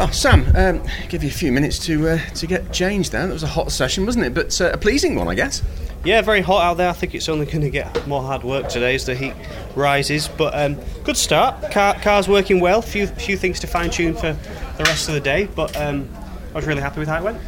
Well, Sam, um, give you a few minutes to uh, to get changed. There, that was a hot session, wasn't it? But uh, a pleasing one, I guess. Yeah, very hot out there. I think it's only going to get more hard work today as the heat rises. But um, good start. Car, car's working well. Few few things to fine tune for the rest of the day. But um, I was really happy with how it went.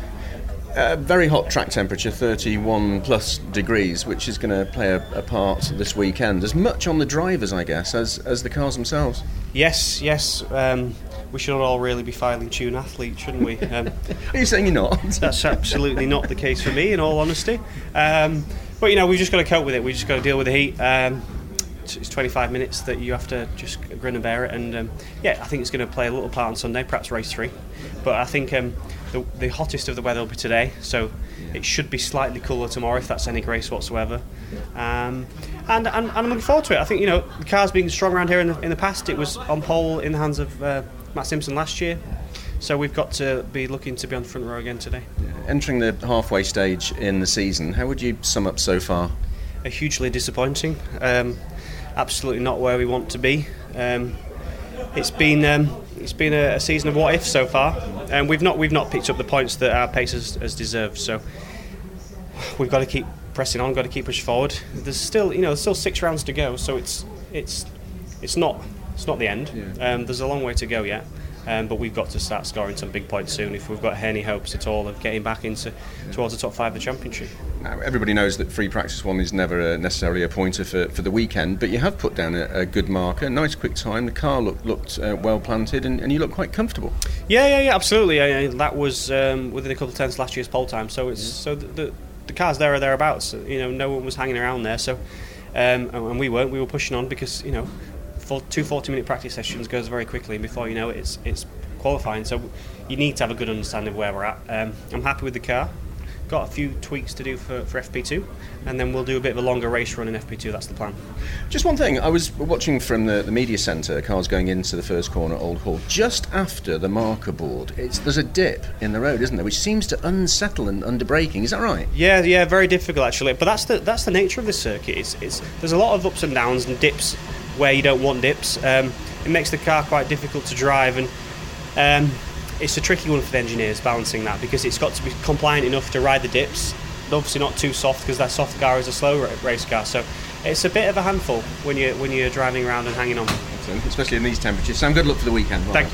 Uh, very hot track temperature, 31 plus degrees, which is going to play a, a, part this weekend. As much on the drivers, I guess, as, as the cars themselves. Yes, yes. Um, we should all really be filing tune athletes, shouldn't we? Um, Are you saying you're not? that's absolutely not the case for me, in all honesty. Um, but you know, we've just got to cope with it. We've just got to deal with the heat. Um, it's 25 minutes that you have to just grin and bear it. And um, yeah, I think it's going to play a little part on Sunday, perhaps race three. But I think um, the, the, hottest of the weather will be today, so it should be slightly cooler tomorrow if that's any grace whatsoever. Um, and, and, and, I'm looking forward to it. I think you know the car's been strong around here in the, in the past. It was on pole in the hands of uh, Matt Simpson last year. So we've got to be looking to be on the front row again today. Entering the halfway stage in the season, how would you sum up so far? A hugely disappointing. Um, absolutely not where we want to be. Um, it's been um, it's been a, a, season of what if so far, and we've not we've not picked up the points that our pace has, has deserved. So we've got to keep pressing on, got to keep pushing forward. There's still you know there's still six rounds to go, so it's it's it's not it's not the end. Yeah. Um, there's a long way to go yet. Um, but we've got to start scoring some big points soon if we've got any hopes at all of getting back into towards the top five of the championship. Now, everybody knows that free practice one is never necessarily a pointer for, for the weekend, but you have put down a, a good marker, nice quick time. The car looked looked uh, well planted, and, and, you look quite comfortable. Yeah, yeah, yeah, absolutely. I, I, that was um, within a couple of tenths last year's pole time, so it's so the, the, the cars there or thereabouts. You know, no one was hanging around there, so. Um, and we weren't. We were pushing on because you know, two 40-minute practice sessions goes very quickly, and before you know it, it's it's qualifying. So you need to have a good understanding of where we're at. Um, I'm happy with the car. Got a few tweaks to do for, for FP2, and then we'll do a bit of a longer race run in FP2. That's the plan. Just one thing, I was watching from the, the media centre, cars going into the first corner at Old Hall, just after the marker board. It's, there's a dip in the road, isn't there, which seems to unsettle and under braking. Is that right? Yeah, yeah, very difficult actually. But that's the that's the nature of the circuit. It's, it's there's a lot of ups and downs and dips where you don't want dips. Um, it makes the car quite difficult to drive and um, it's a tricky one for the engineers balancing that because it's got to be compliant enough to ride the dips, obviously not too soft because that soft car is a slow race car. So it's a bit of a handful when you when you're driving around and hanging on. Especially in these temperatures. Sam, good luck for the weekend. Thank you.